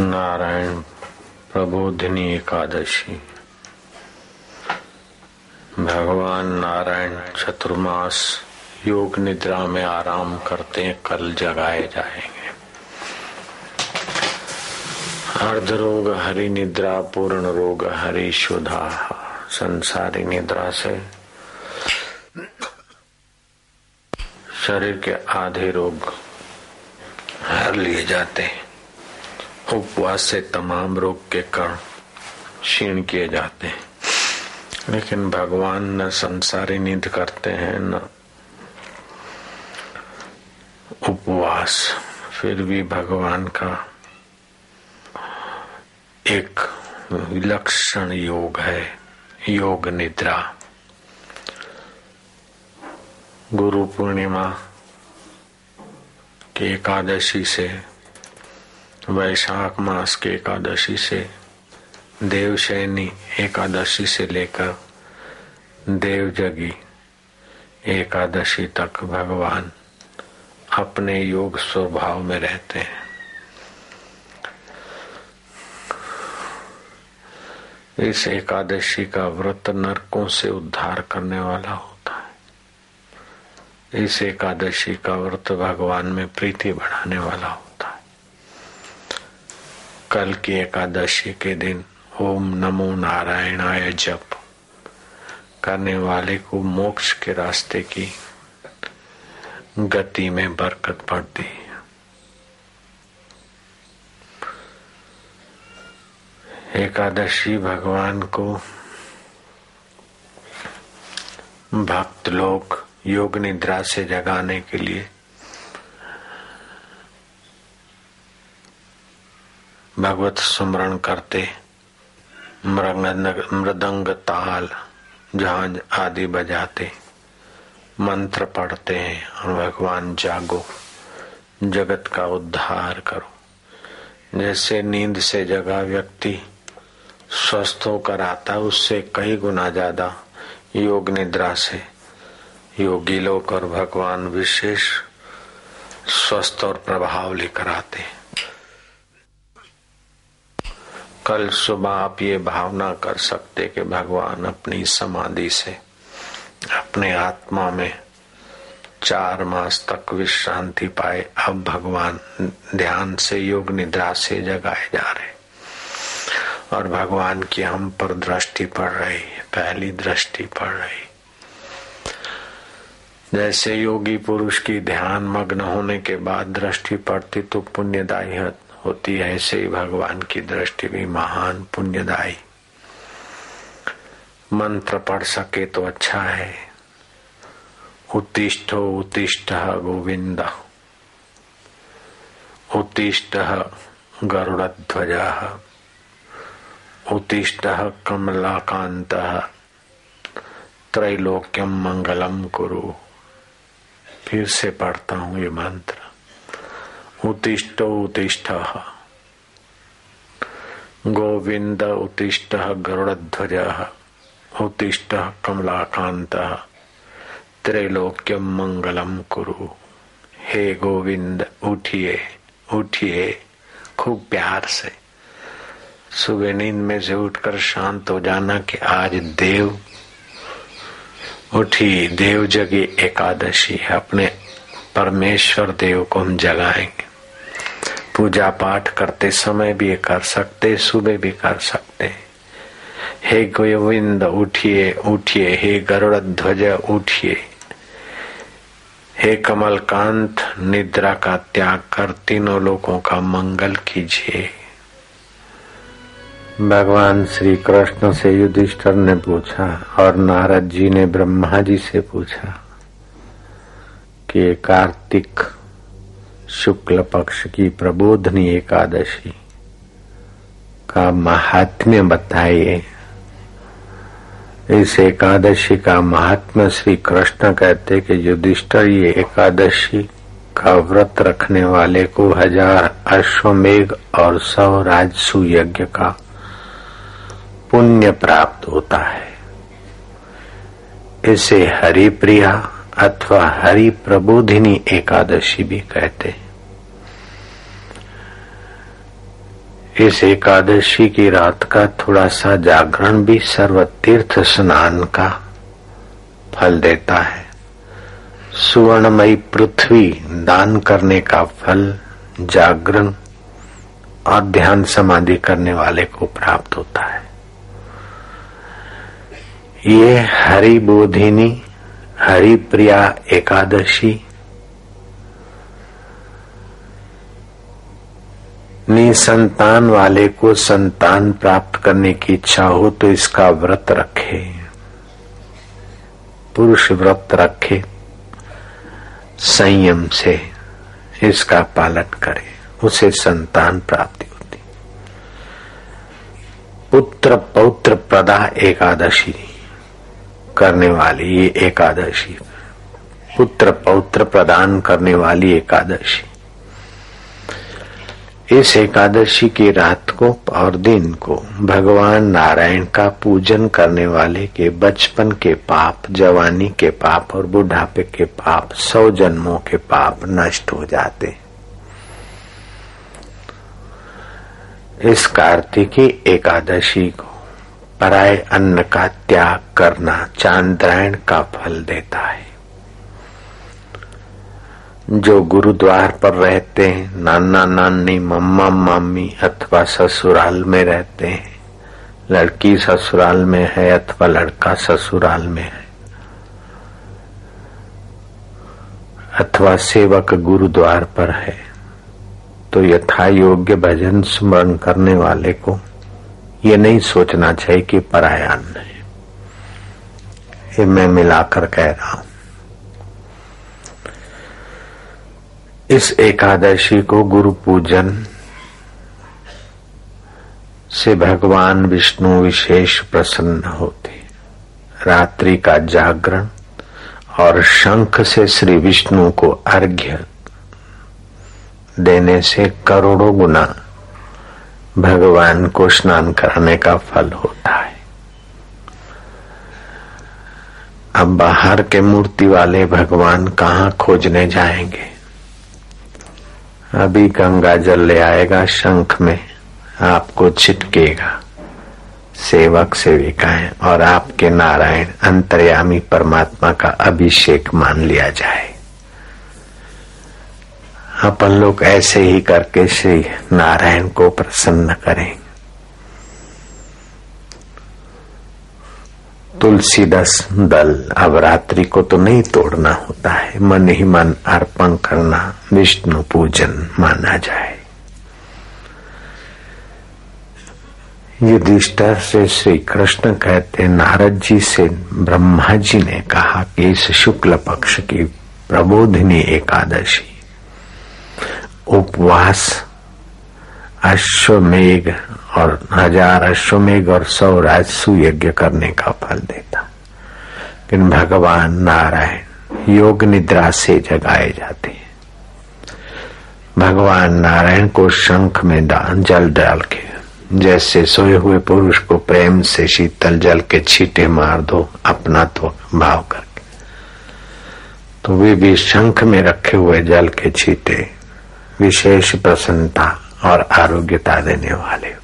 नारायण प्रबोधिनी एकादशी। भगवान नारायण चतुर्मास योग निद्रा में आराम करते हैं, कल जगाए जाएँगे। अर्ध रोग हरि निद्रा, पूर्ण रोग हरि शुदा संसारी निद्रा से। शरीर के आधे रोग हर लिए जाते हैं। उपवास से तमाम रोग के कण क्षीण किए जाते हैं। लेकिन भगवान न संसारी नींद करते हैं, न उपवास। फिर भी भगवान का एक विलक्षण योग है, योग निद्रा। गुरु पूर्णिमा की एकादशी से वैशाख मास के एकादशी से देवशैनी एकादशी से लेकर देवजगी एकादशी तक भगवान अपने योग स्वभाव में रहते हैं। इस एकादशी का व्रत नरकों से उद्धार करने वाला होता है। इस एकादशी का व्रत भगवान में प्रीति बढ़ाने वाला होता कल की एकादशी के दिन ओम नमो नारायणाय जप करने वाले को मोक्ष के रास्ते की गति में बरकत पड़ती एकादशी भगवान को भक्त लोग योग निद्रा से जगाने के लिए भगवत स्मरण करते। मृदंग ताल झांझ आदि बजाते। मंत्र पढ़ते हैं और भगवान जागो। जगत का उद्धार करो। जैसे नींद से जगा व्यक्ति स्वस्थ होकर आता, उससे कई गुना ज़्यादा योग निद्रा से। योगी लोग और भगवान विशेष स्वस्थ और प्रभाव लेकर आते। हैं कल सुबह आप ये भावना कर सकते कि भगवान अपनी समाधि से, अपने आत्मा में चार मास तक विश्रांति पाए। अब भगवान ध्यान से योग निद्रा से जगाए जा रहे। और भगवान की हम पर दृष्टि पड़ रही, पहली दृष्टि पड़ रही। जैसे योगी पुरुष की ध्यान मग्न होने के बाद दृष्टि पड़ती तो पुण्यदायी होती है, ऐसे ही भगवान की दृष्टि भी महान पुण्यदायी। मंत्र पढ़ सके तो अच्छा है। उत्तिष्ठ उत्तिष्ठ गोविंद। उत्तिष्ठ गरुड़ध्वज। उत्तिष्ठ कमलाकांत त्रैलोक्यम मंगलम कुरु। फिर से पढ़ता हूँ ये मंत्र। उत्तिष्ठ उत्तिष्ठ गोविंद उत्तिष्ठ गरुड़ध्वज। उत्तिष्ठ कमलाकांत त्रैलोक्यम मंगलम कुरु। हे गोविंद, उठिए उठिए। खूब प्यार से। सुबह नींद में से उठकर शांत हो जाना कि आज देव उठी। देव जगी एकादशी है। अपने परमेश्वर देव को हम जगाएँगे। पूजा पाठ करते समय भी कर सकते, सुबह भी कर सकते। हे गोविंद, उठिए उठिए। हे गरुड़ ध्वज, उठिए। हे कमल कांत निद्रा का त्याग कर तीनों लोगों का मंगल कीजिए। भगवान श्री कृष्ण से युधिष्ठर ने पूछा और नारद जी ने ब्रह्मा जी से पूछा कि कार्तिक शुक्ल पक्ष की प्रबोधनी एकादशी का महात्म्य बताइए। इस एकादशी का महात्मा श्री कृष्ण कहते कि युधिष्ठर, ये एकादशी का व्रत रखने वाले को हज़ार अश्वमेघ और सौ राजसु यज्ञ का पुण्य प्राप्त होता है। इसे हरिप्रिया अथवा हरि प्रबोधिनी एकादशी भी कहते इस एकादशी की रात का थोड़ा सा जागरण भी सर्व तीर्थ स्नान का फल देता है। सुवर्णमयी पृथ्वी दान करने का फल, जागरण और ध्यान समाधि करने वाले को प्राप्त होता है। ये हरि बोधिनी हरि प्रिया एकादशी। निसंतान वाले को संतान प्राप्त करने की इच्छा हो तो इसका व्रत रखे। पुरुष व्रत रखे। संयम से इसका पालन करे। उसे संतान प्राप्ति होती। पुत्र पौत्र प्रदा एकादशी। करने वाली ये एकादशी, पुत्र पौत्र प्रदान करने वाली एकादशी। इस एकादशी की रात को और दिन को भगवान नारायण का पूजन करने वाले के बचपन के पाप, जवानी के पाप और बुढ़ापे के पाप, सौ जन्मों के पाप नष्ट हो जाते। इस कार्तिकी एकादशी को पराय अन्न का त्याग करना चांद्रायण का फल देता है। जो गुरुद्वार पर रहते हैं, नाना नानी, मम्मा मामी अथवा ससुराल में रहते हैं, लड़की ससुराल में है अथवा लड़का ससुराल में है, अथवा सेवक गुरुद्वार पर है तो यथा योग्य भजन स्मरण करने वाले को ये नहीं सोचना चाहिए कि परायान है। ये मैं मिलाकर कह रहा हूँ। इस एकादशी को गुरु पूजन से भगवान विष्णु विशेष प्रसन्न होते। रात्रि का जागरण और शंख से श्री विष्णु को अर्घ्य देने से करोड़ों गुना भगवान को स्नान कराने का फल होता है। अब बाहर के मूर्ति वाले भगवान कहाँ खोजने जाएँगे? अभी गंगा जल ले आएगा शंख में, आपको छिटकेगा। सेवक सेविकाएँ और आपके नारायण अंतर्यामी परमात्मा का अभिषेक मान लिया जाए। अपन लोग ऐसे ही करके श्री नारायण को प्रसन्न करें। तुलसी दस दल अब रात्रि को तो नहीं तोड़ना होता है, मन ही मन अर्पण करना, विष्णु पूजन माना जाए। युधिष्ठर से श्री कृष्ण कहते, नारद जी से ब्रह्मा जी ने कहा कि इस शुक्ल पक्ष की प्रबोधिनी एकादशी उपवास, अश्वमेघ और हज़ार अश्वमेघ और सौ राजसु यज्ञ करने का फल देता। लेकिन भगवान नारायण योग निद्रा से जगाए जाते भगवान नारायण को शंख में जल डाल के, जैसे सोए हुए पुरुष को प्रेम से शीतल जल के छीटे मार दो, अपना तो भाव करके। तो वे भी शंख में रखे हुए जल के छीटे विशेष प्रसन्नता और आरोग्यता देने वाले